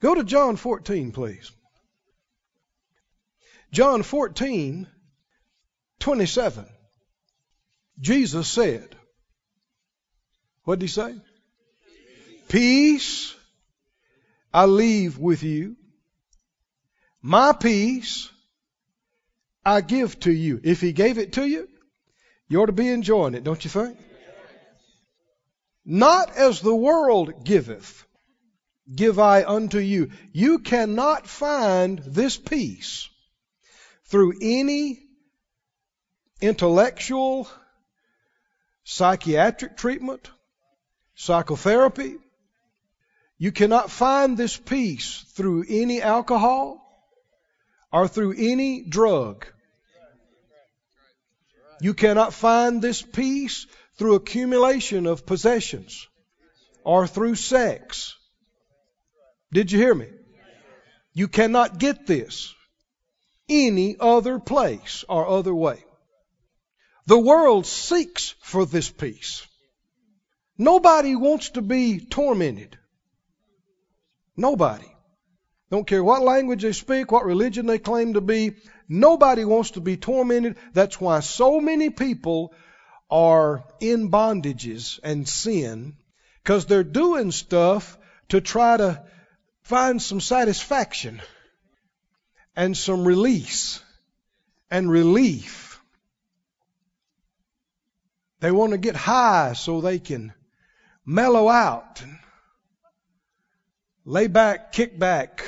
Go to John 14, please. John 14, 27. Jesus said, what did he say? Peace I leave with you. My peace I give to you. If he gave it to you, you ought to be enjoying it, don't you think? Not as the world giveth, give I unto you. You cannot find this peace through any intellectual, psychiatric treatment, psychotherapy. You cannot find this peace through any alcohol or through any drug. You cannot find this peace through accumulation of possessions or through sex. Did you hear me? You cannot get this any other place or other way. The world seeks for this peace. Nobody wants to be tormented. Nobody. Don't care what language they speak, what religion they claim to be. Nobody wants to be tormented. That's why so many people are in bondages and sin because they're doing stuff to try to find some satisfaction and some release and relief. They want to get high so they can mellow out and lay back, kick back,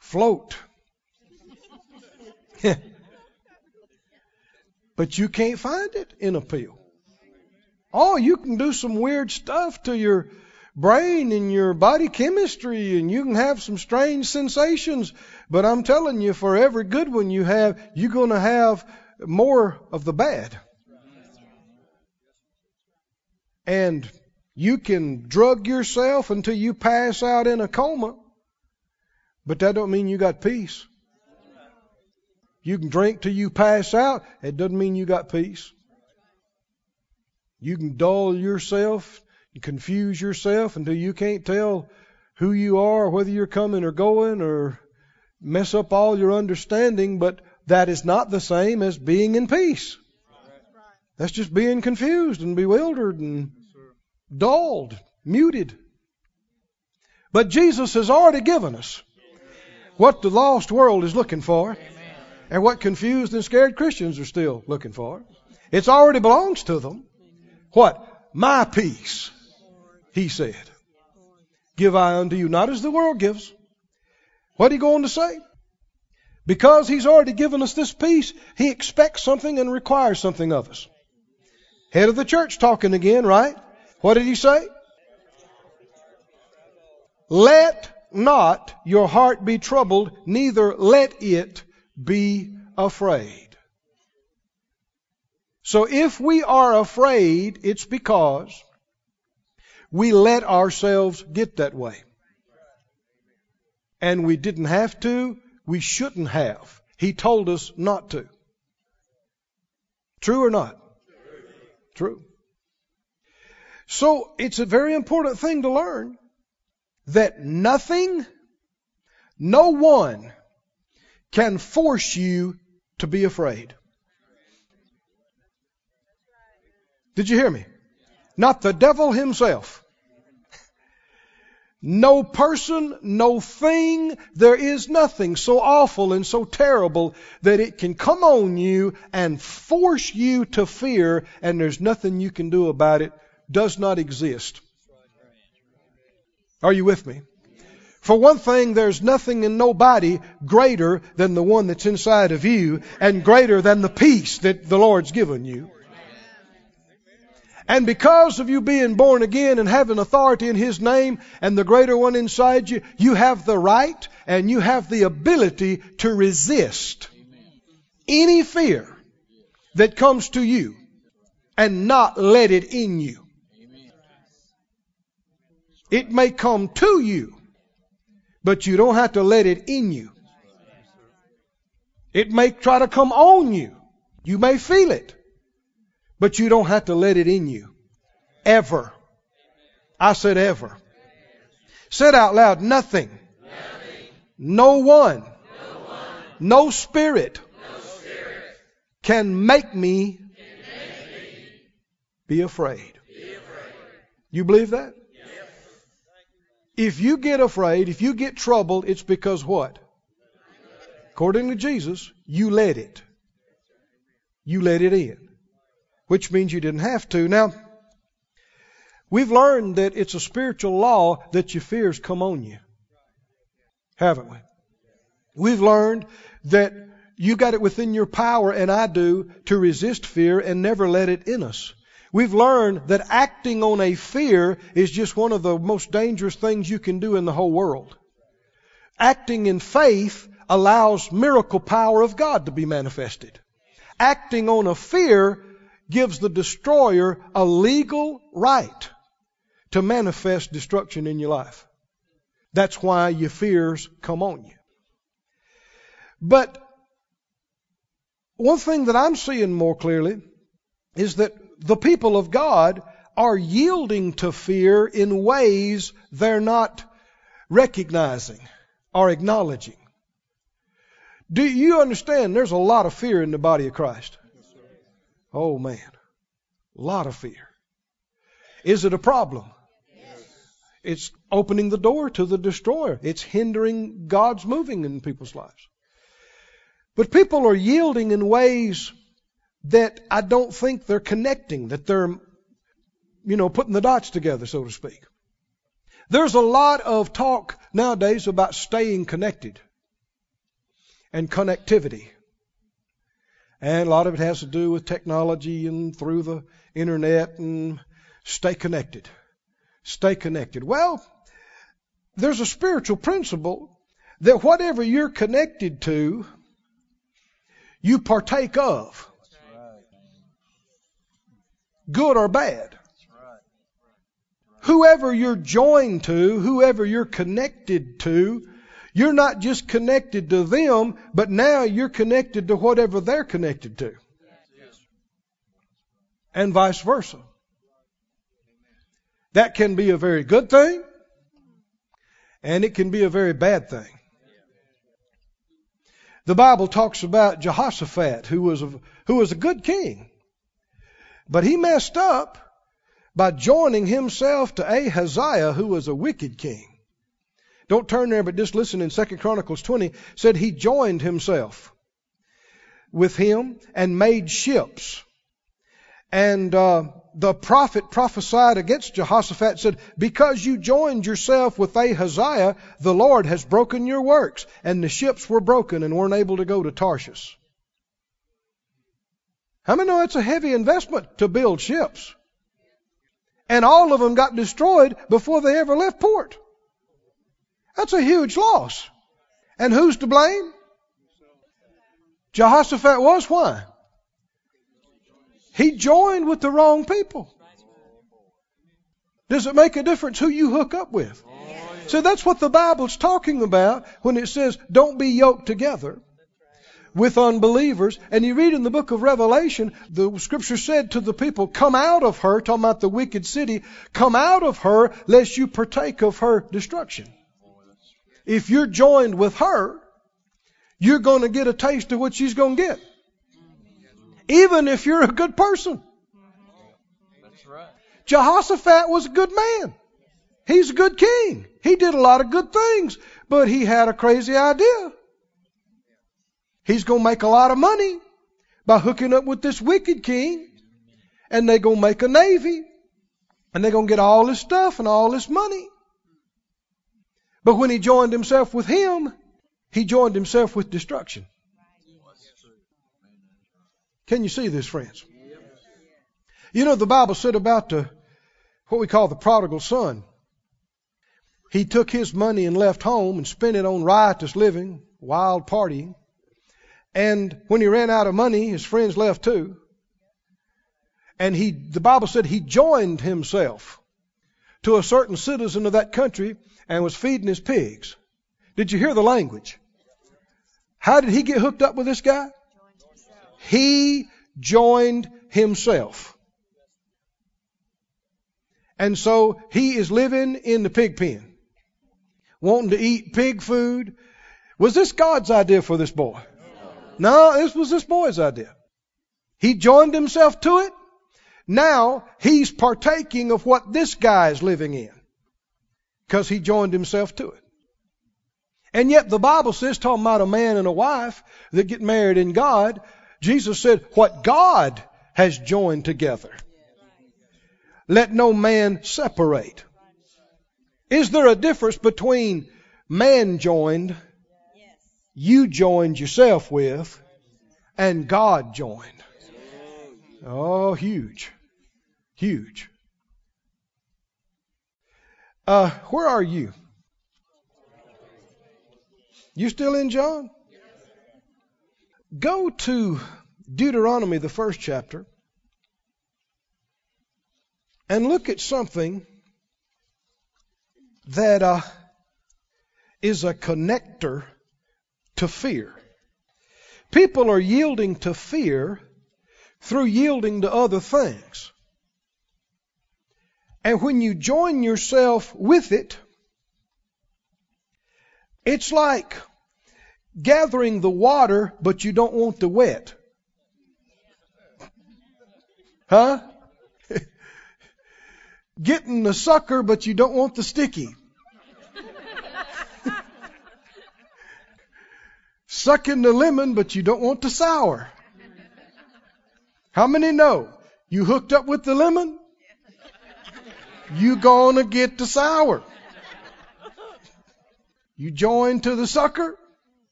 float. but you can't find it in a pill. Oh, you can do some weird stuff to your brain and your body chemistry, and you can have some strange sensations. But I'm telling you, for every good one you have, you're going to have more of the bad. And you can drug yourself until you pass out in a coma, but that don't mean you got peace. You can drink till you pass out. It doesn't mean you got peace. You can dull yourself and confuse yourself until you can't tell who you are, whether you're coming or going, or mess up all your understanding, but that is not the same as being in peace. That's just being confused and bewildered and dulled, muted. But Jesus has already given us what the lost world is looking for and what confused and scared Christians are still looking for. It's already belongs to them. What? My peace, he said. Give I unto you, not as the world gives. What are he going to say? Because he's already given us this peace, he expects something and requires something of us. Head of the church talking again, right? What did he say? Let not your heart be troubled, neither let it be afraid. So if we are afraid, it's because we let ourselves get that way. And we didn't have to, we shouldn't have. He told us not to. True or not? True. So it's a very important thing to learn that nothing, no one can force you to be afraid. Did you hear me? Not the devil himself. No person, no thing, there is nothing so awful and so terrible that it can come on you and force you to fear, and there's nothing you can do about it, does not exist. Are you with me? For one thing, there's nothing and nobody greater than the one that's inside of you and greater than the peace that the Lord's given you. And because of you being born again and having authority in His name and the greater one inside you, you have the right and you have the ability to resist any fear that comes to you and not let it in you. It may come to you, but you don't have to let it in you. It may try to come on you. You may feel it, but you don't have to let it in you. Ever. I said ever. Said out loud, nothing. nothing, No one. no one, No spirit no spirit can make me can make me be afraid. be afraid. You believe that? Yes. If you get afraid, if you get troubled, it's because what? According to Jesus, you let it. You let it in. Which means you didn't have to. Now, we've learned that it's a spiritual law that your fears come on you. Haven't we? We've learned that you got it within your power, and I do, to resist fear and never let it in us. We've learned that acting on a fear is just one of the most dangerous things you can do in the whole world. Acting in faith allows miracle power of God to be manifested. Acting on a fear gives the destroyer a legal right to manifest destruction in your life. That's why your fears come on you. But one thing that I'm seeing more clearly is that the people of God are yielding to fear in ways they're not recognizing or acknowledging. Do you understand there's a lot of fear in the body of Christ? Oh man, a lot of fear. Is it a problem? It's opening the door to the destroyer. It's hindering God's moving in people's lives. But people are yielding in ways that I don't think they're connecting, that they're, you know, putting the dots together, so to speak. There's a lot of talk nowadays about staying connected and connectivity. And a lot of it has to do with technology and through the internet and stay connected. Stay connected. Well, there's a spiritual principle that whatever you're connected to, you partake of. Good or bad. Whoever you're joined to, whoever you're connected to, you're not just connected to them, but now you're connected to whatever they're connected to. And vice versa. That can be a very good thing, and it can be a very bad thing. The Bible talks about Jehoshaphat, who was a, who was a good king, but he messed up by joining himself to Ahaziah, who was a wicked king. Don't turn there, but just listen in 2 Chronicles 20, said he joined himself with him and made ships. And uh, the prophet prophesied against Jehoshaphat, said, Because you joined yourself with Ahaziah, the Lord has broken your works. And the ships were broken and weren't able to go to Tarshish. How many know it's a heavy investment to build ships? And all of them got destroyed before they ever left port. That's a huge loss. And who's to blame? Jehoshaphat was why? He joined with the wrong people. Does it make a difference who you hook up with? So that's what the Bible's talking about when it says, don't be yoked together with unbelievers. And you read in the book of Revelation, the scripture said to the people, come out of her, talking about the wicked city, come out of her lest you partake of her destruction. If you're joined with her, you're going to get a taste of what she's going to get. Even if you're a good person. That's right. Jehoshaphat was a good man. He's a good king. He did a lot of good things, but he had a crazy idea. He's going to make a lot of money by hooking up with this wicked king, and they're going to make a navy, and they're going to get all this stuff and all this money. But when he joined himself with him, he joined himself with destruction. Can you see this, friends? You know, the Bible said about the, what we call the prodigal son. He took his money and left home and spent it on riotous living, wild partying. And when he ran out of money, his friends left too. And he, the Bible said he joined himself to a certain citizen of that country and was feeding his pigs. Did you hear the language? How did he get hooked up with this guy? He joined himself. And so he is living in the pig pen. wanting to eat pig food. Was this God's idea for this boy? No, this was this boy's idea. He joined himself to it. Now he's partaking of what this guy is living in because he joined himself to it. And yet the Bible says, talking about a man and a wife that get married in God, Jesus said, what God has joined together. Let no man separate. Is there a difference between man joined, you joined yourself with, and God joined? Oh, huge. Huge. Uh, where are you? You still in John? Go to Deuteronomy, the first chapter, and look at something that uh, is a connector to fear. People are yielding to fear through yielding to other things. And when you join yourself with it, it's like gathering the water, but you don't want the wet. Huh? Getting the sucker, but you don't want the sticky. Sucking the lemon, but you don't want the sour. How many know you hooked up with the lemon? You gonna get the sour. You join to the sucker,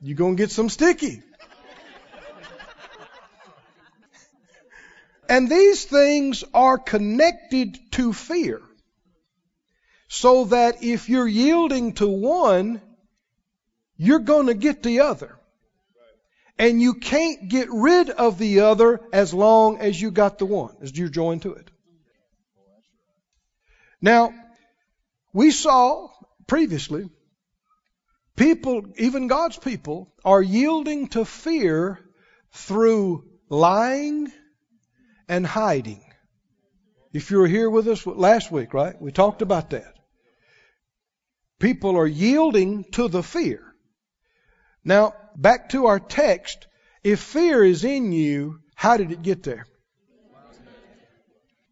you gonna get some sticky. And these things are connected to fear. So that if you're yielding to one, you're going to get the other. And you can't get rid of the other as long as you got the one, as you're joined to it. Now, we saw previously, people, even God's people, are yielding to fear through lying and hiding. If you were here with us last week, right? We talked about that. People are yielding to the fear. Now, back to our text. If fear is in you, how did it get there?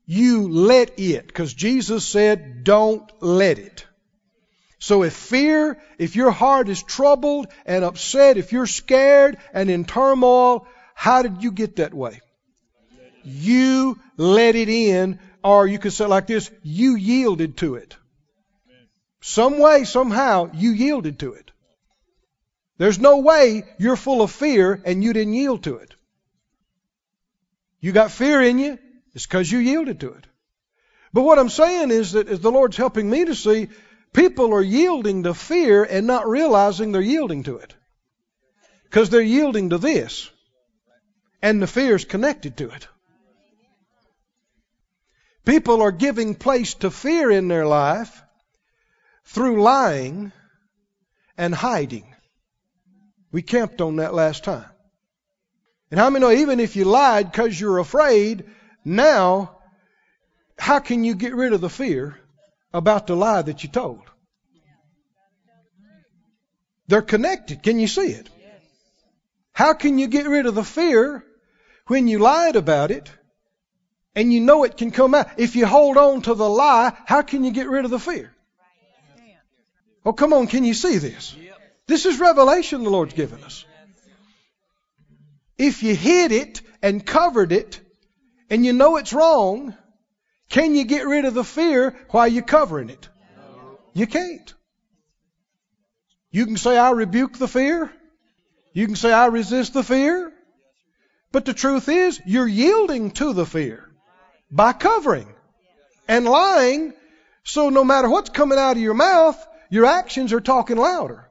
You let it, because Jesus said, don't let it. So if fear, if your heart is troubled and upset, if you're scared and in turmoil, how did you get that way? You let it in, or you could say like this, you yielded to it. Some way, somehow, you yielded to it. There's no way you're full of fear and you didn't yield to it. You got fear in you, it's because you yielded to it. But what I'm saying is that as the Lord's helping me to see, people are yielding to fear and not realizing they're yielding to it. Because they're yielding to this. And the fear is connected to it. People are giving place to fear in their life through lying and hiding. We camped on that last time. And how many know even if you lied because you're afraid, now, how can you get rid of the fear about the lie that you told? They're connected. Can you see it? How can you get rid of the fear when you lied about it and you know it can come out? If you hold on to the lie, how can you get rid of the fear? Oh, come on, can you see this? This is revelation the Lord's given us. If you hid it and covered it and you know it's wrong, can you get rid of the fear while you're covering it? No. You can't. You can say, I rebuke the fear. You can say, I resist the fear. But the truth is, you're yielding to the fear by covering and lying. So no matter what's coming out of your mouth, your actions are talking louder.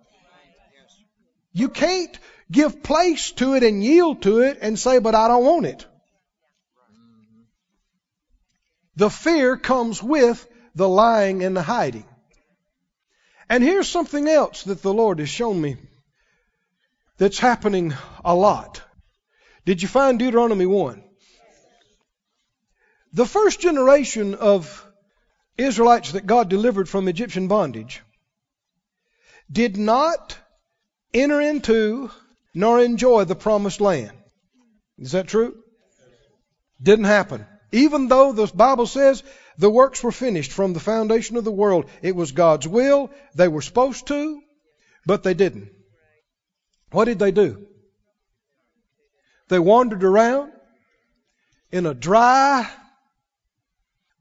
You can't give place to it and yield to it and say, but I don't want it. The fear comes with the lying and the hiding. And here's something else that the Lord has shown me that's happening a lot. Did you find Deuteronomy 1? The first generation of Israelites that God delivered from Egyptian bondage did not enter into nor enjoy the promised land. Is that true? Didn't happen. Even though the Bible says the works were finished from the foundation of the world, it was God's will. They were supposed to, but they didn't. What did they do? They wandered around in a dry,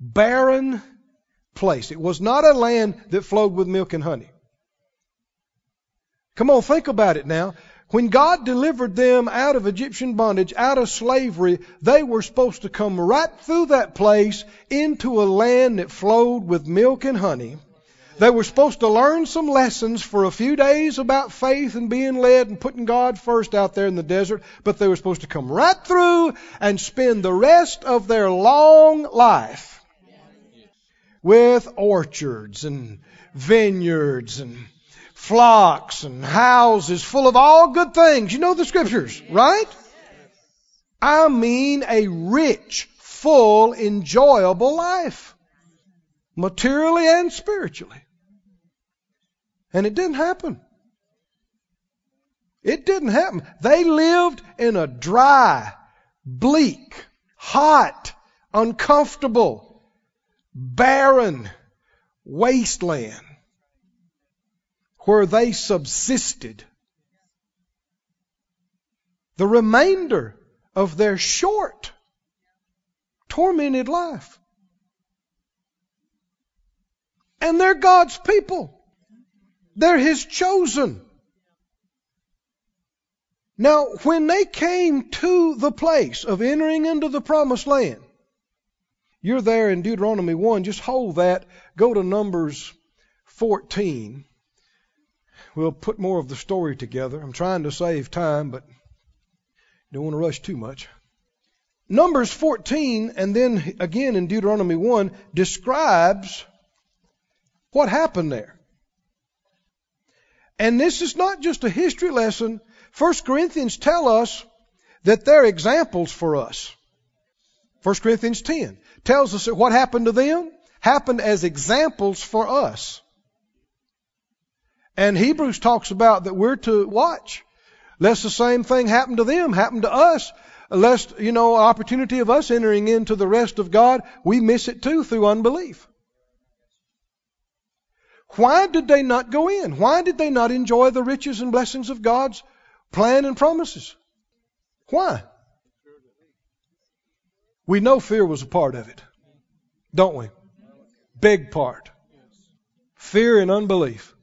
barren place. It was not a land that flowed with milk and honey. Come on, think about it now. When God delivered them out of Egyptian bondage, out of slavery, they were supposed to come right through that place into a land that flowed with milk and honey. They were supposed to learn some lessons for a few days about faith and being led and putting God first out there in the desert, but they were supposed to come right through and spend the rest of their long life with orchards and vineyards and flocks and houses full of all good things. You know the scriptures, right? I mean a rich, full, enjoyable life. Materially and spiritually. And it didn't happen. It didn't happen. They lived in a dry, bleak, hot, uncomfortable, barren wasteland where they subsisted. The remainder of their short, tormented life. And they're God's people. They're His chosen. Now, when they came to the place of entering into the promised land, you're there in Deuteronomy 1, just hold that, go to Numbers 14. We'll put more of the story together. I'm trying to save time, but don't want to rush too much. Numbers 14, and then again in Deuteronomy 1, describes what happened there. And this is not just a history lesson. 1 Corinthians tell us that they're examples for us. 1 Corinthians 10 tells us that what happened to them happened as examples for us. And Hebrews talks about that we're to watch. Lest the same thing happen to them, happen to us. Lest, you know, opportunity of us entering into the rest of God, we miss it too through unbelief. Why did they not go in? Why did they not enjoy the riches and blessings of God's plan and promises? Why? We know fear was a part of it, don't we? Big part. Fear and unbelief.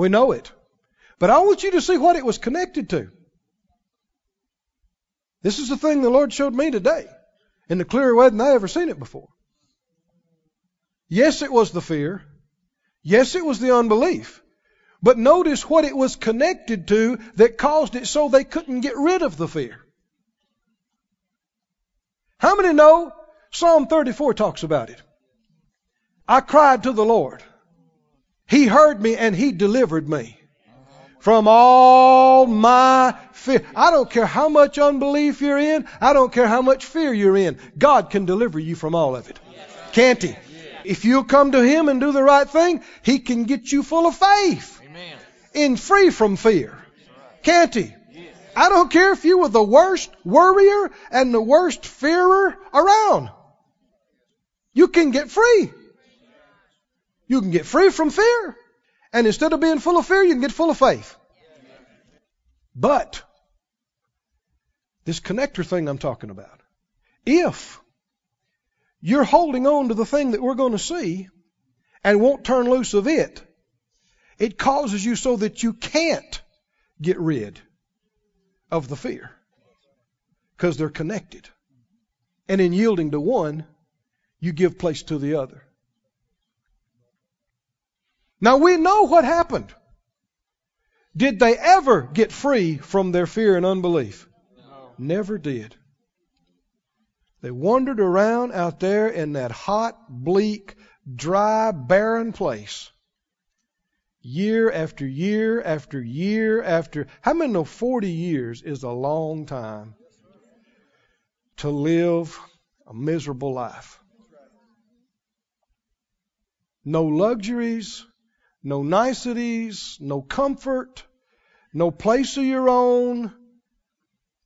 We know it. But I want you to see what it was connected to. This is the thing the Lord showed me today in a clearer way than I ever seen it before. Yes, it was the fear. Yes, it was the unbelief. But notice what it was connected to that caused it so they couldn't get rid of the fear. How many know Psalm 34 talks about it? I cried to the Lord. He heard me and he delivered me from all my fear. I don't care how much unbelief you're in. I don't care how much fear you're in. God can deliver you from all of it. Can't He? If you'll come to Him and do the right thing, He can get you full of faith Amen. and free from fear. Can't He? I don't care if you were the worst worrier and the worst fearer around. You can get free. You can get free from fear. And instead of being full of fear, you can get full of faith. But, this connector thing I'm talking about, if you're holding on to the thing that we're going to see and won't turn loose of it, it causes you so that you can't get rid of the fear because they're connected. And in yielding to one, you give place to the other. Now we know what happened. Did they ever get free from their fear and unbelief? No. Never did. They wandered around out there in that hot, bleak, dry, barren place. Year after year after year after. How many know 40 years is a long time to live a miserable life? No luxuries, no niceties, no comfort, no place of your own,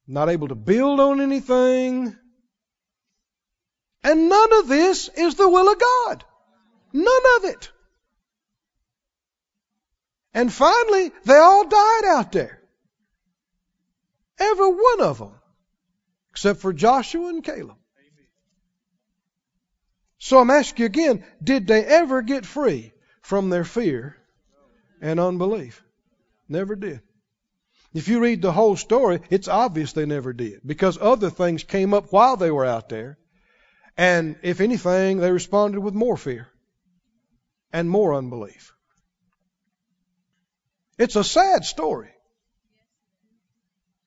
not able to build on anything. And none of this is the will of God. None of it. And finally, they all died out there. Every one of them. Except for Joshua and Caleb. So I'm asking you again, did they ever get free from their fear and unbelief? Never did. If you read the whole story, it's obvious they never did because other things came up while they were out there. And if anything, they responded with more fear and more unbelief. It's a sad story.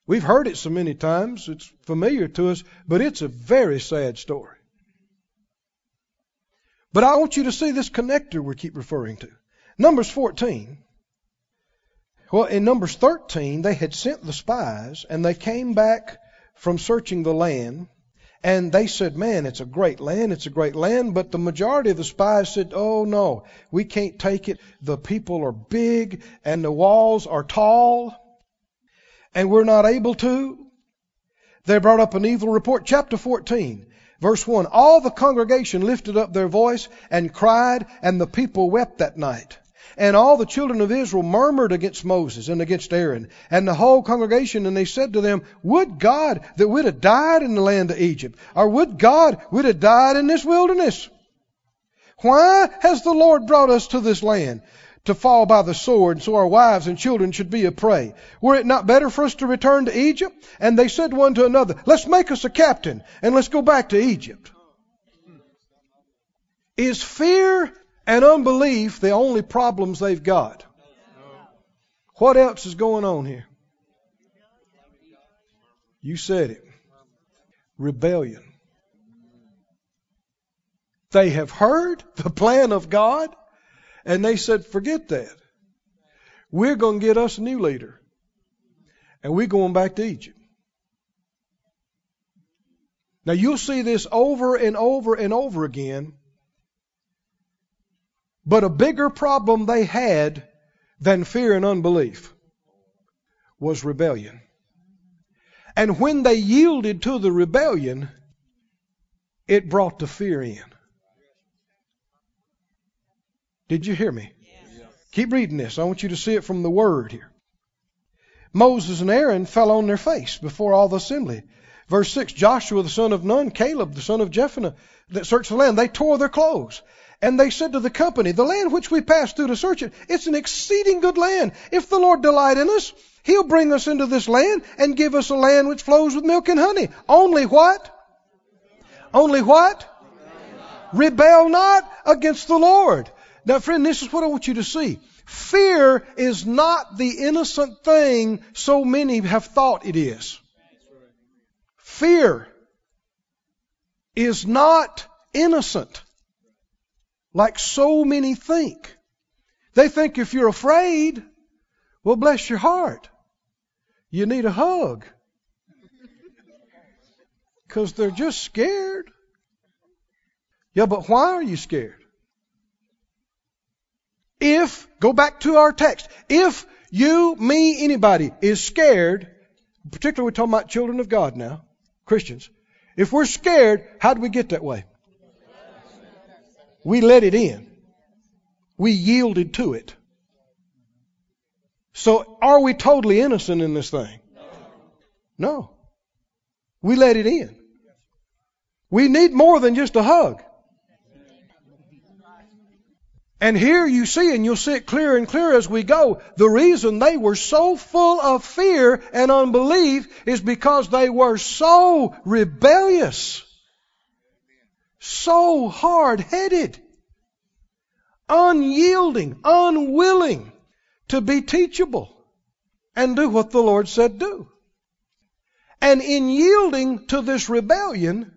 We've heard it so many times, it's familiar to us, but it's a very sad story. But I want you to see this connector we keep referring to. Numbers 14. Well, in Numbers 13, they had sent the spies and they came back from searching the land and they said, man, it's a great land, it's a great land. But the majority of the spies said, oh no, we can't take it. The people are big and the walls are tall and we're not able to. They brought up an evil report. Chapter 14, verse 1. All the congregation lifted up their voice and cried, and the people wept that night. And all the children of Israel murmured against Moses and against Aaron and the whole congregation, and they said to them, Would God that we'd have died in the land of Egypt, or would God we'd have died in this wilderness? Why has the Lord brought us to this land? To fall by the sword, and so our wives and children should be a prey. Were it not better for us to return to Egypt? And they said one to another, Let's make us a captain and let's go back to Egypt. Is fear and unbelief the only problems they've got? What else is going on here? You said it. Rebellion. They have heard the plan of God and they said, forget that. We're going to get us a new leader. And we're going back to Egypt. Now you'll see this over and over and over again. But a bigger problem they had than fear and unbelief was rebellion. And when they yielded to the rebellion, it brought the fear in. Did you hear me? Yes. Keep reading this. I want you to see it from the Word here. Moses and Aaron fell on their face before all the assembly. Verse 6 Joshua the son of Nun, Caleb the son of Jephunneh, that searched the land, they tore their clothes. And they said to the company, The land which we passed through to search it, it's an exceeding good land. If the Lord delight in us, He'll bring us into this land and give us a land which flows with milk and honey. Only what? Only what? Rebel not against the Lord. Now, friend, this is what I want you to see. Fear is not the innocent thing so many have thought it is. Fear is not innocent like so many think. They think if you're afraid, well, bless your heart. You need a hug. Because they're just scared. Yeah, but why are you scared? If, go back to our text, if you, me, anybody is scared, particularly we're talking about children of God now, Christians, if we're scared, how do we get that way? We let it in. We yielded to it. So are we totally innocent in this thing? No. We let it in. We need more than just a hug. And here you see, and you'll see it clearer and clearer as we go, the reason they were so full of fear and unbelief is because they were so rebellious, so hard headed, unyielding, unwilling to be teachable and do what the Lord said do. And in yielding to this rebellion,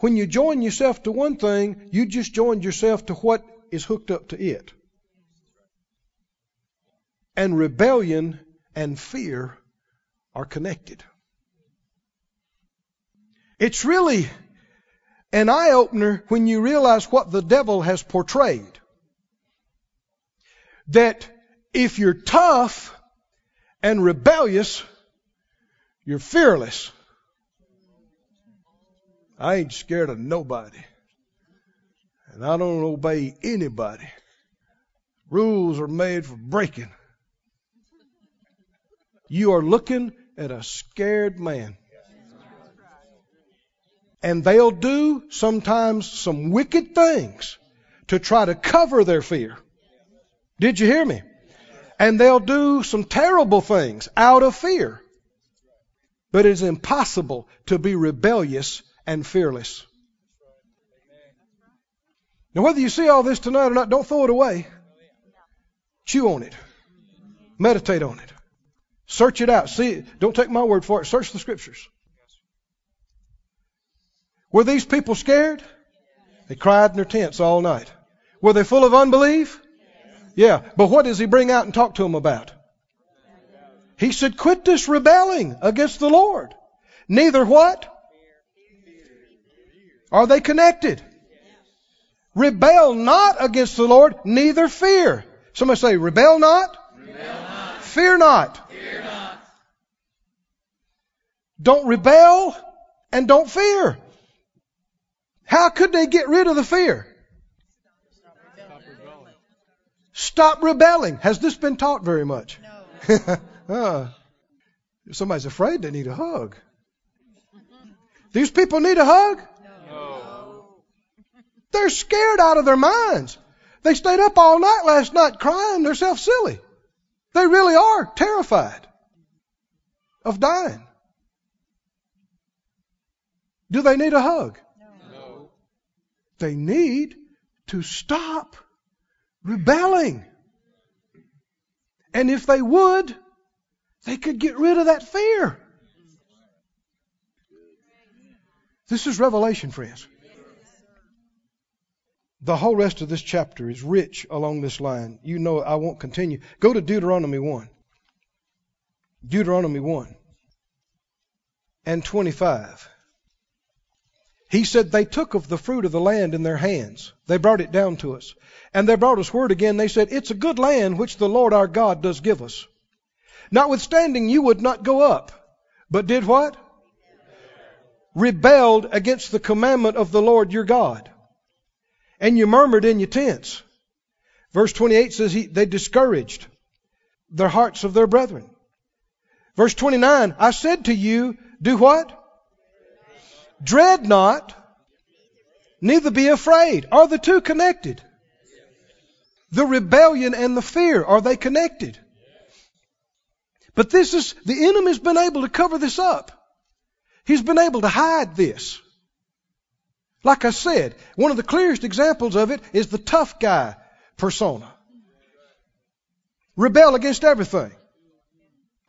when you join yourself to one thing, you just joined yourself to what is hooked up to it. And rebellion and fear are connected. It's really an eye opener when you realize what the devil has portrayed that if you're tough and rebellious, you're fearless. I ain't scared of nobody. And I don't obey anybody. Rules are made for breaking. You are looking at a scared man. And they'll do sometimes some wicked things to try to cover their fear. Did you hear me? And they'll do some terrible things out of fear. But it is impossible to be rebellious and fearless. Now, whether you see all this tonight or not, don't throw it away. Chew on it. Meditate on it. Search it out. See, it. don't take my word for it. Search the scriptures. Were these people scared? They cried in their tents all night. Were they full of unbelief? Yeah. But what does he bring out and talk to them about? He said, quit this rebelling against the Lord. Neither what? Are they connected? Rebel not against the Lord, neither fear. Somebody say, rebel not? Rebel not. Fear not. Fear not. Don't rebel and don't fear. How could they get rid of the fear? Stop rebelling. Has this been taught very much? No. uh, if somebody's afraid, they need a hug. These people need a hug? They're scared out of their minds. They stayed up all night last night crying themselves silly. They really are terrified of dying. Do they need a hug? No. They need to stop rebelling. And if they would, they could get rid of that fear. This is Revelation, friends. The whole rest of this chapter is rich along this line. You know I won't continue. Go to Deuteronomy 1. Deuteronomy 1 and 25. He said, They took of the fruit of the land in their hands. They brought it down to us. And they brought us word again. They said, It's a good land which the Lord our God does give us. Notwithstanding, you would not go up, but did what? Rebelled against the commandment of the Lord your God. And you murmured in your tents. Verse 28 says he, they discouraged the hearts of their brethren. Verse 29, I said to you, do what? Dread not, neither be afraid. Are the two connected? The rebellion and the fear, are they connected? But this is, the enemy's been able to cover this up. He's been able to hide this. Like I said, one of the clearest examples of it is the tough guy persona. Rebel against everything.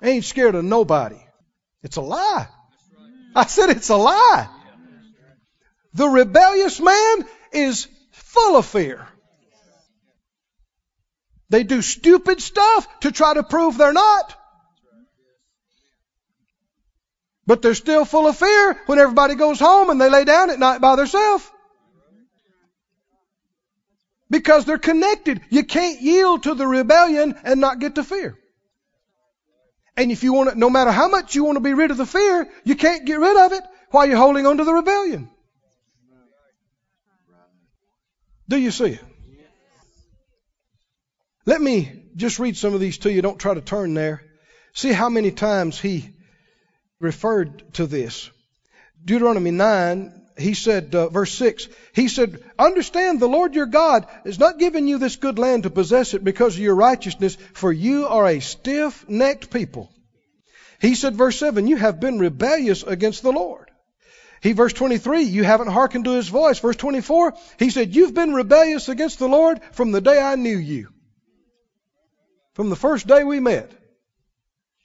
Ain't scared of nobody. It's a lie. I said it's a lie. The rebellious man is full of fear. They do stupid stuff to try to prove they're not. But they're still full of fear when everybody goes home and they lay down at night by themselves. Because they're connected. You can't yield to the rebellion and not get to fear. And if you want to, no matter how much you want to be rid of the fear, you can't get rid of it while you're holding on to the rebellion. Do you see it? Let me just read some of these to you. Don't try to turn there. See how many times he referred to this. Deuteronomy 9, he said, uh, verse 6, he said, Understand the Lord your God is not giving you this good land to possess it because of your righteousness, for you are a stiff necked people. He said, verse 7, You have been rebellious against the Lord. He, verse 23, you haven't hearkened to his voice. Verse 24, he said, You've been rebellious against the Lord from the day I knew you. From the first day we met.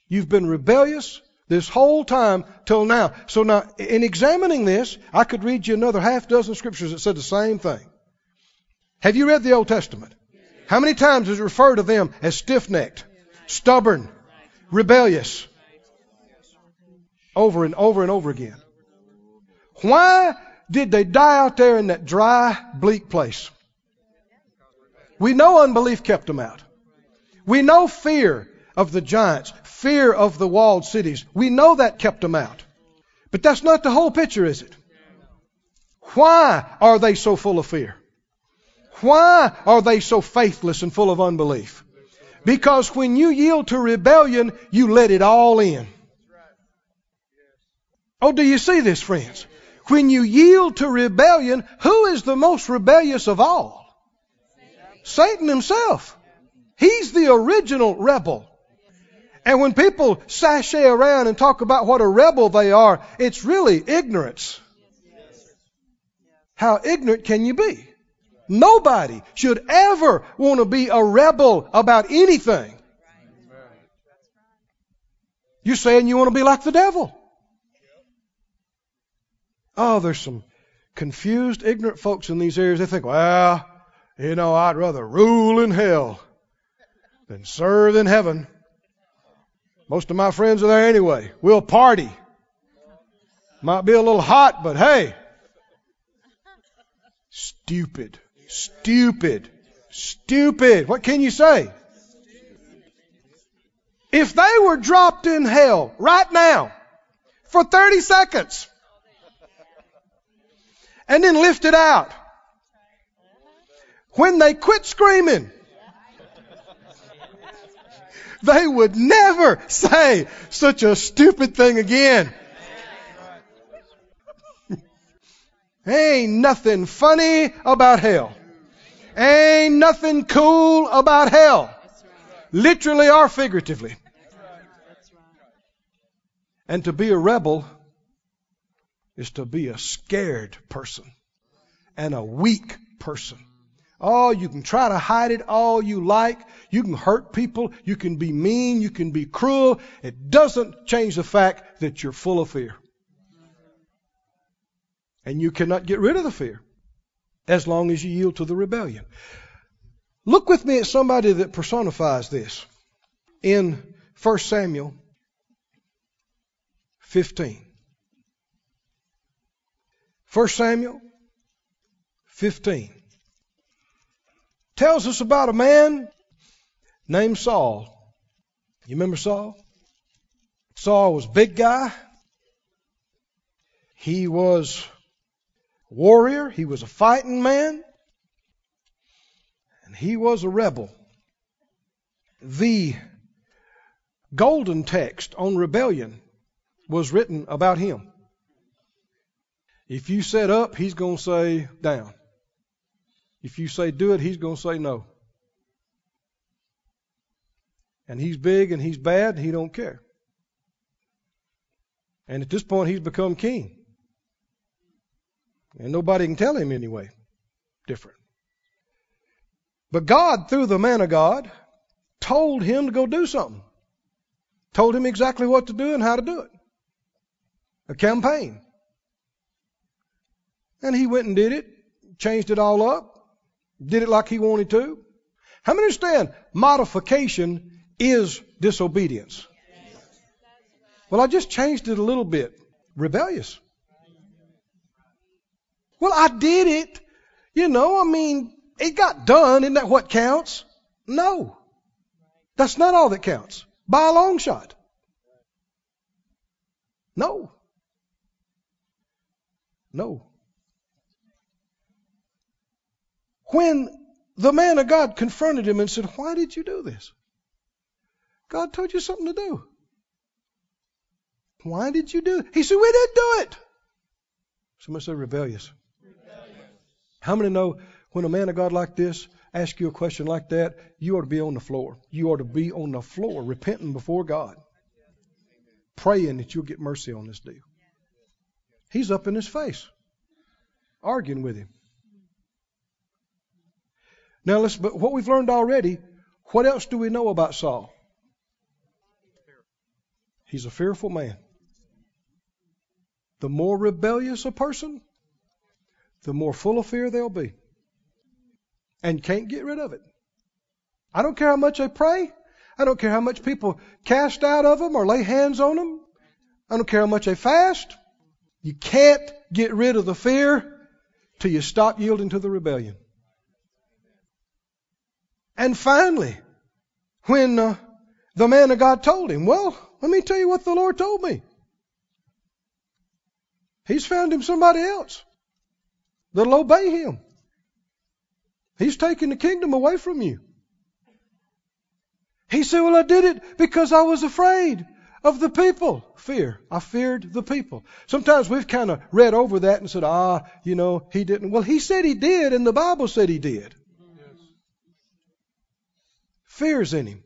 You've been rebellious this whole time till now. So now, in examining this, I could read you another half dozen scriptures that said the same thing. Have you read the Old Testament? How many times does it refer to them as stiff necked, stubborn, rebellious? Over and over and over again. Why did they die out there in that dry, bleak place? We know unbelief kept them out. We know fear of the giants, fear of the walled cities. We know that kept them out. But that's not the whole picture, is it? Why are they so full of fear? Why are they so faithless and full of unbelief? Because when you yield to rebellion, you let it all in. Oh, do you see this, friends? When you yield to rebellion, who is the most rebellious of all? Satan himself. He's the original rebel. And when people sashay around and talk about what a rebel they are, it's really ignorance. How ignorant can you be? Nobody should ever want to be a rebel about anything. You're saying you want to be like the devil. Oh, there's some confused, ignorant folks in these areas. They think, well, you know, I'd rather rule in hell than serve in heaven. Most of my friends are there anyway. We'll party. Might be a little hot, but hey. Stupid. Stupid. Stupid. What can you say? If they were dropped in hell right now for 30 seconds and then lifted out, when they quit screaming, they would never say such a stupid thing again. Ain't nothing funny about hell. Ain't nothing cool about hell. Literally or figuratively. And to be a rebel is to be a scared person and a weak person. Oh, you can try to hide it all you like. You can hurt people. You can be mean. You can be cruel. It doesn't change the fact that you're full of fear. And you cannot get rid of the fear as long as you yield to the rebellion. Look with me at somebody that personifies this in 1 Samuel 15. 1 Samuel 15 tells us about a man named Saul. You remember Saul? Saul was big guy. He was warrior. He was a fighting man. And he was a rebel. The golden text on rebellion was written about him. If you set up, he's going to say down. If you say do it, he's going to say no. And he's big and he's bad and he don't care. And at this point, he's become king. And nobody can tell him anyway different. But God, through the man of God, told him to go do something. Told him exactly what to do and how to do it. A campaign. And he went and did it, changed it all up, did it like he wanted to. How many understand modification is disobedience? Well, I just changed it a little bit. Rebellious. Well, I did it. You know, I mean, it got done. Isn't that what counts? No. That's not all that counts. By a long shot. No. No. When the man of God confronted him and said, Why did you do this? God told you something to do. Why did you do it? He said, We didn't do it. Somebody said rebellious. How many know when a man of God like this asks you a question like that, you ought to be on the floor. You ought to be on the floor, repenting before God, praying that you'll get mercy on this deal. He's up in his face, arguing with him. Now let's, but what we've learned already, what else do we know about Saul? He's a fearful man. The more rebellious a person, the more full of fear they'll be. And can't get rid of it. I don't care how much they pray. I don't care how much people cast out of them or lay hands on them. I don't care how much they fast. You can't get rid of the fear till you stop yielding to the rebellion. And finally, when uh, the man of God told him, Well, let me tell you what the Lord told me. He's found him somebody else that'll obey him. He's taking the kingdom away from you. He said, Well, I did it because I was afraid of the people. Fear. I feared the people. Sometimes we've kind of read over that and said, Ah, you know, he didn't. Well, he said he did, and the Bible said he did. Fear's in him.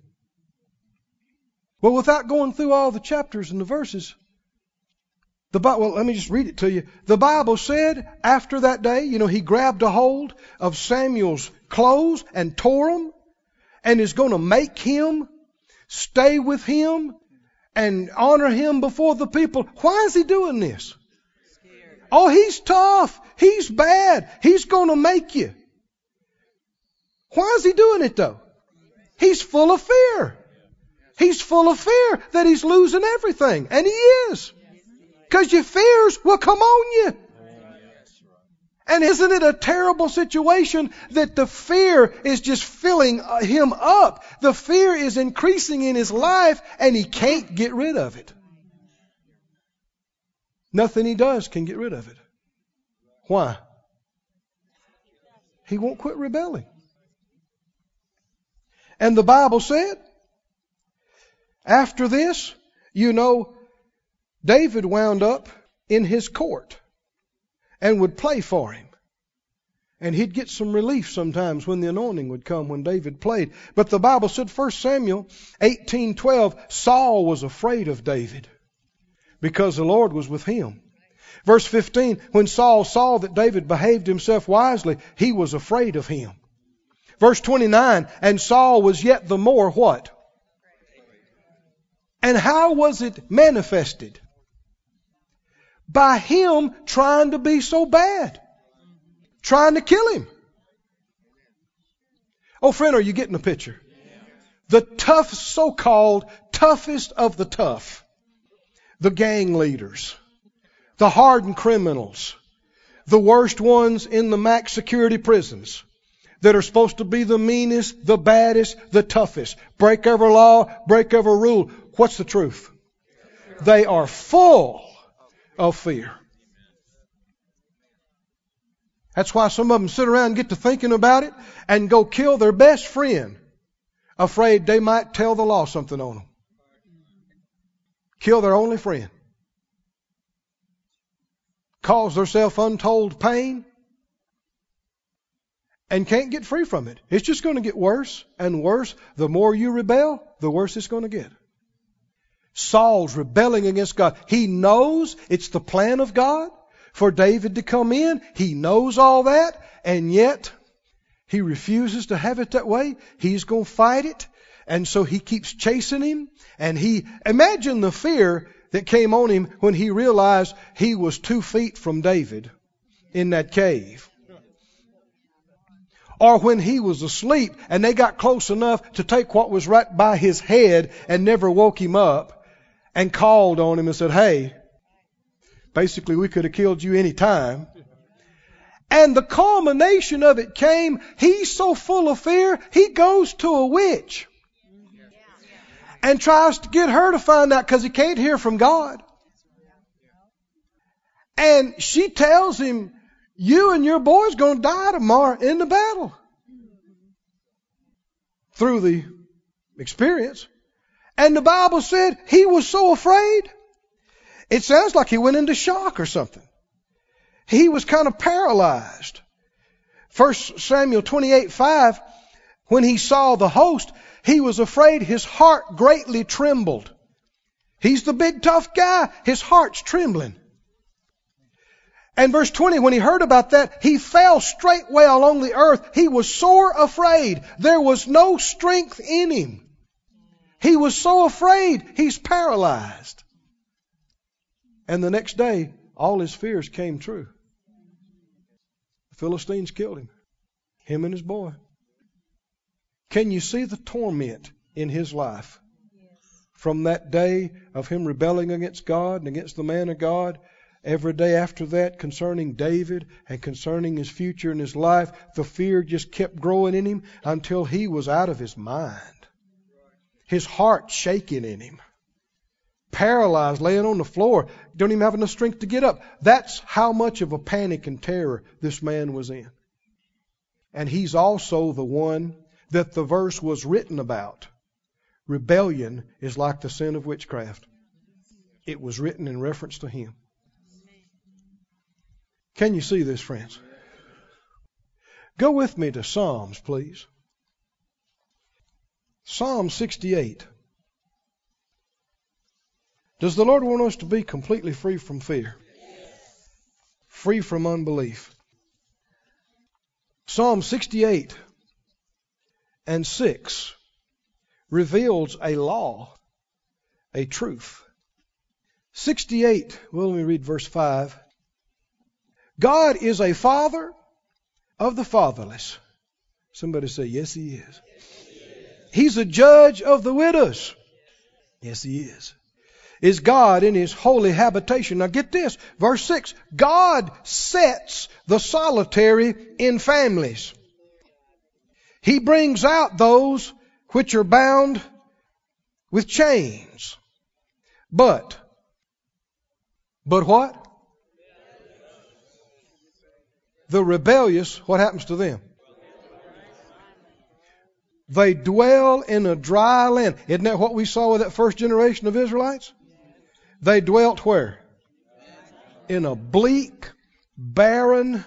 Well, without going through all the chapters and the verses, the Bible, well, let me just read it to you. The Bible said after that day, you know, he grabbed a hold of Samuel's clothes and tore them and is going to make him stay with him and honor him before the people. Why is he doing this? Oh, he's tough. He's bad. He's going to make you. Why is he doing it though? He's full of fear. He's full of fear that he's losing everything. And he is. Because your fears will come on you. And isn't it a terrible situation that the fear is just filling uh, him up? The fear is increasing in his life and he can't get rid of it. Nothing he does can get rid of it. Why? He won't quit rebelling. And the Bible said, after this, you know, David wound up in his court and would play for him. And he'd get some relief sometimes when the anointing would come when David played. But the Bible said 1 Samuel 18:12 Saul was afraid of David because the Lord was with him. Verse 15 when Saul saw that David behaved himself wisely, he was afraid of him. Verse 29 and Saul was yet the more what? And how was it manifested? by him trying to be so bad, trying to kill him. Oh, friend, are you getting the picture? The tough, so called toughest of the tough, the gang leaders, the hardened criminals, the worst ones in the max security prisons that are supposed to be the meanest, the baddest, the toughest, break every law, break every rule. What's the truth? They are full of fear. That's why some of them sit around and get to thinking about it and go kill their best friend, afraid they might tell the law something on them. Kill their only friend. Cause themselves untold pain and can't get free from it. It's just going to get worse and worse. The more you rebel, the worse it's going to get. Saul's rebelling against God. He knows it's the plan of God for David to come in. He knows all that, and yet he refuses to have it that way. He's going to fight it, and so he keeps chasing him. And he, imagine the fear that came on him when he realized he was two feet from David in that cave. Or when he was asleep and they got close enough to take what was right by his head and never woke him up and called on him and said, Hey, basically, we could have killed you any time. And the culmination of it came, he's so full of fear, he goes to a witch and tries to get her to find out because he can't hear from God. And she tells him, You and your boy's going to die tomorrow in the battle. Through the experience. And the Bible said he was so afraid. It sounds like he went into shock or something. He was kind of paralyzed. First Samuel 28 5, when he saw the host, he was afraid. His heart greatly trembled. He's the big tough guy. His heart's trembling. And verse 20, when he heard about that, he fell straightway along the earth. He was sore afraid. There was no strength in him. He was so afraid, he's paralyzed. And the next day, all his fears came true. The Philistines killed him, him and his boy. Can you see the torment in his life? From that day of him rebelling against God and against the man of God, every day after that concerning David and concerning his future and his life, the fear just kept growing in him until he was out of his mind. his heart shaking in him, paralyzed, laying on the floor, don't even have enough strength to get up. That's how much of a panic and terror this man was in. And he's also the one that the verse was written about. Rebellion is like the sin of witchcraft. It was written in reference to him. Can you see this, friends? Go with me to Psalms, please. Psalm 68. Does the Lord want us to be completely free from fear? Free from unbelief? Psalm 68 and 6 reveals a law, a truth. 68, well, let me read verse 5. God is a father of the fatherless. Somebody say, Yes, He is. He's a judge of the widows. Yes, He is. Is God in His holy habitation. Now get this. Verse 6. God sets the solitary in families. He brings out those which are bound with chains. But, but what? The rebellious, what happens to them? They dwell in a dry land. Isn't that what we saw with that first generation of Israelites? They dwelt where? In a bleak, barren,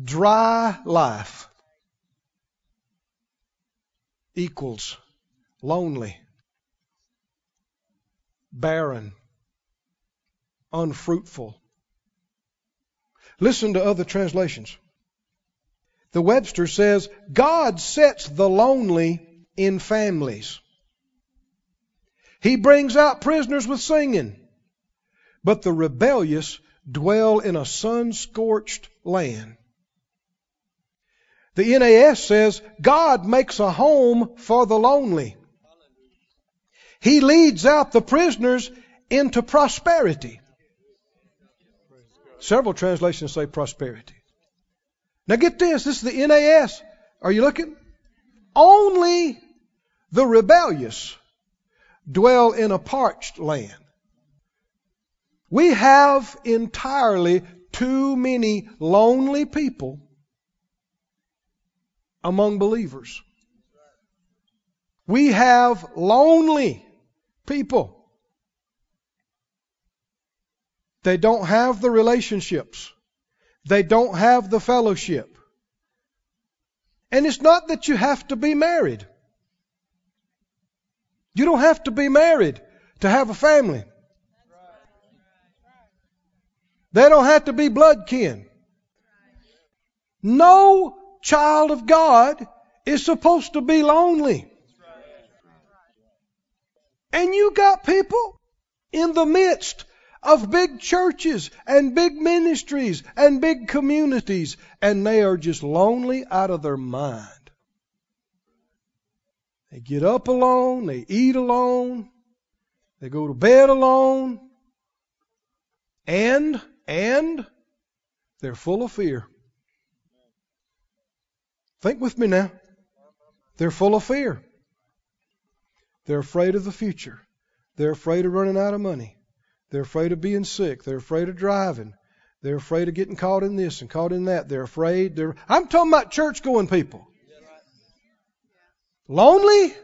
dry life. Equals lonely, barren, unfruitful. Listen to other translations. The Webster says, God sets the lonely in families. He brings out prisoners with singing, but the rebellious dwell in a sun scorched land. The NAS says, God makes a home for the lonely. He leads out the prisoners into prosperity. Several translations say prosperity. Now get this, this is the NAS. Are you looking? Only the rebellious dwell in a parched land. We have entirely too many lonely people among believers. We have lonely people. They don't have the relationships. They don't have the fellowship. And it's not that you have to be married. You don't have to be married to have a family. They don't have to be blood kin. No child of God is supposed to be lonely. And you got people in the midst of big churches and big ministries and big communities, and they are just lonely out of their mind. They get up alone, they eat alone, they go to bed alone, and, and, they're full of fear. Think with me now. They're full of fear. They're afraid of the future. They're afraid of running out of money. They're afraid of being sick. They're afraid of driving. They're afraid of getting caught in this and caught in that. They're afraid. They're, I'm talking about church going people. Lonely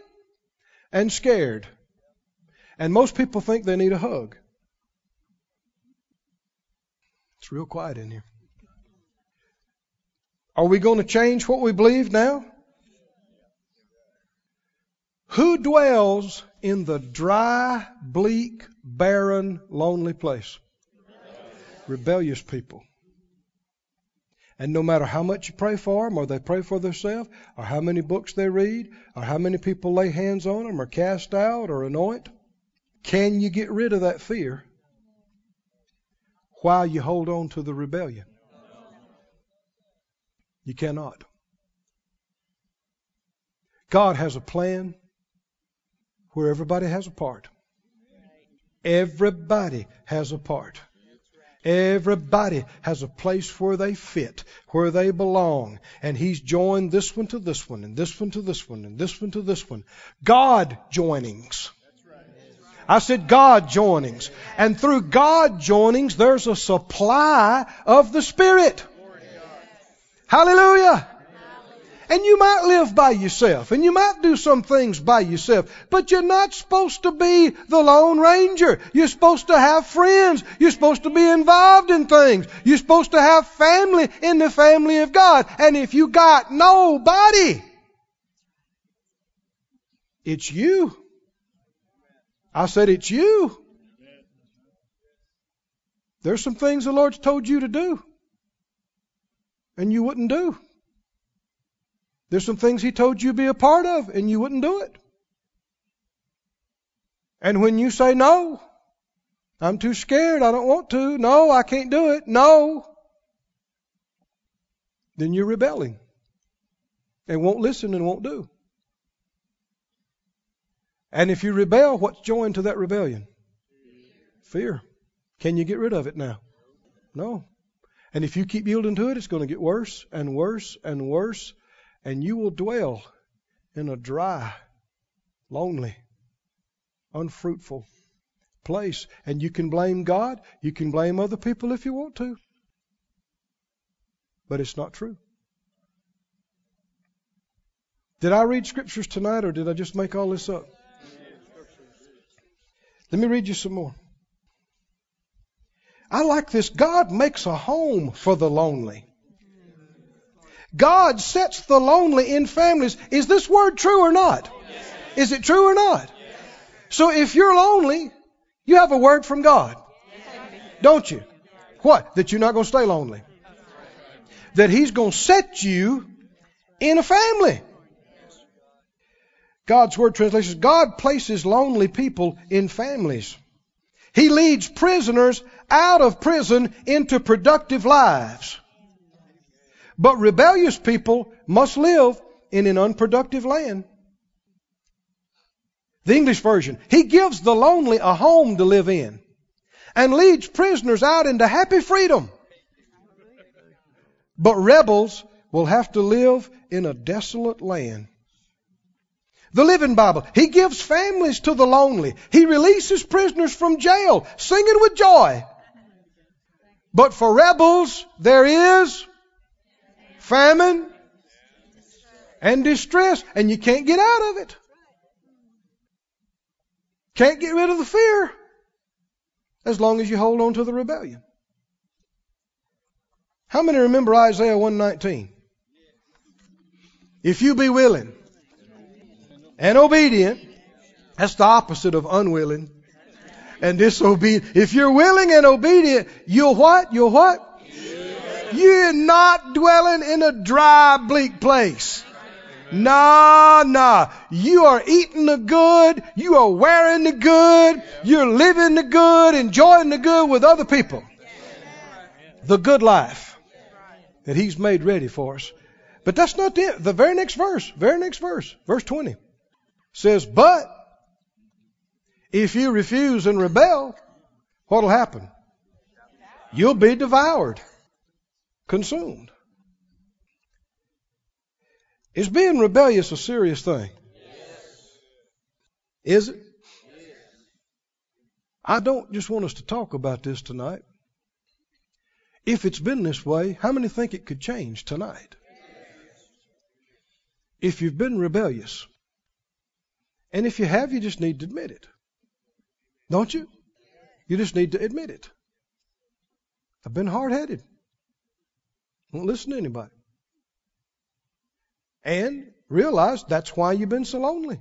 and scared. And most people think they need a hug. It's real quiet in here. Are we going to change what we believe now? Who dwells in the dry, bleak, barren, lonely place? Rebellious people. And no matter how much you pray for them, or they pray for themselves, or how many books they read, or how many people lay hands on them, or cast out, or anoint, can you get rid of that fear while you hold on to the rebellion? You cannot. God has a plan where everybody has a part. Everybody has a part. Everybody has a place where they fit, where they belong. And he's joined this one to this one, and this one to this one, and this one to this one. God joinings. I said God joinings. And through God joinings, there's a supply of the Spirit. Hallelujah. And you might live by yourself, and you might do some things by yourself, but you're not supposed to be the Lone Ranger. You're supposed to have friends. You're supposed to be involved in things. You're supposed to have family in the family of God. And if you got nobody, it's you. I said, it's you. There's some things the Lord's told you to do, and you wouldn't do. There's some things He told you to be a part of, and you wouldn't do it. And when you say, no, I'm too scared, I don't want to, no, I can't do it, no, then you're rebelling and won't listen and won't do. And if you rebel, what's joined to that rebellion? Fear. Can you get rid of it now? No. And if you keep yielding to it, it's going to get worse and worse and worse and you will dwell in a dry, lonely, unfruitful place. And you can blame God, you can blame other people if you want to, but it's not true. Did I read scriptures tonight or did I just make all this up? Let me read you some more. I like this. God makes a home for the lonely. God sets the lonely in families. Is this word true or not? Yes. Is it true or not? Yes. So if you're lonely, you have a word from God. Yes. Don't you? What? That you're not going to stay lonely. That He's going to set you in a family. God's word translation God places lonely people in families. He leads prisoners out of prison into productive lives. But rebellious people must live in an unproductive land. The English version, He gives the lonely a home to live in and leads prisoners out into happy freedom. But rebels will have to live in a desolate land. The Living Bible, He gives families to the lonely. He releases prisoners from jail, singing with joy. But for rebels, there is famine, and distress, and you can't get out of it. Can't get rid of the fear as long as you hold on to the rebellion. How many remember Isaiah 119? If you be willing and obedient, that's the opposite of unwilling and disobedient. If you're willing and obedient, you'll what? You'll what? You're not dwelling in a dry, bleak place. Nah, nah. You are eating the good. You are wearing the good. You're living the good, enjoying the good with other people. The good life that He's made ready for us. But that's not the, the very next verse. Very next verse. Verse 20 says, But if you refuse and rebel, what'll happen? You'll be devoured consumed. Is being rebellious a serious thing? Yes. Is it? Yes. I don't just want us to talk about this tonight. If it's been this way, how many think it could change tonight? Yes. If you've been rebellious, and if you have, you just need to admit it. Don't you? You just need to admit it. I've been hard headed. Won't listen to anybody. And realize that's why you've been so lonely.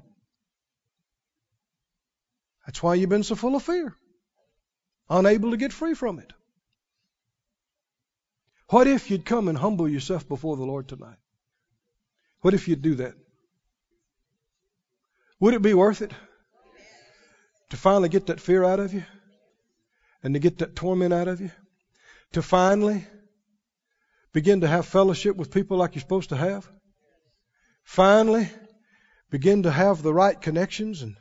That's why you've been so full of fear. Unable to get free from it. What if you'd come and humble yourself before the Lord tonight? What if you'd do that? Would it be worth it to finally get that fear out of you and to get that torment out of you? To finally begin to have fellowship with people like you're supposed to have. Finally, begin to have the right connections and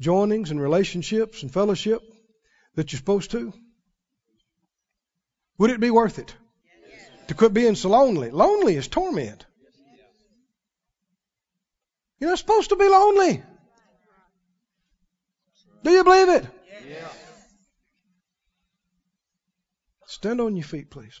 joinings and relationships and fellowship that you're supposed to. Would it be worth it? To quit being so lonely. Lonely is torment. You're not supposed to be lonely. Do you believe it? Stand on your feet, please.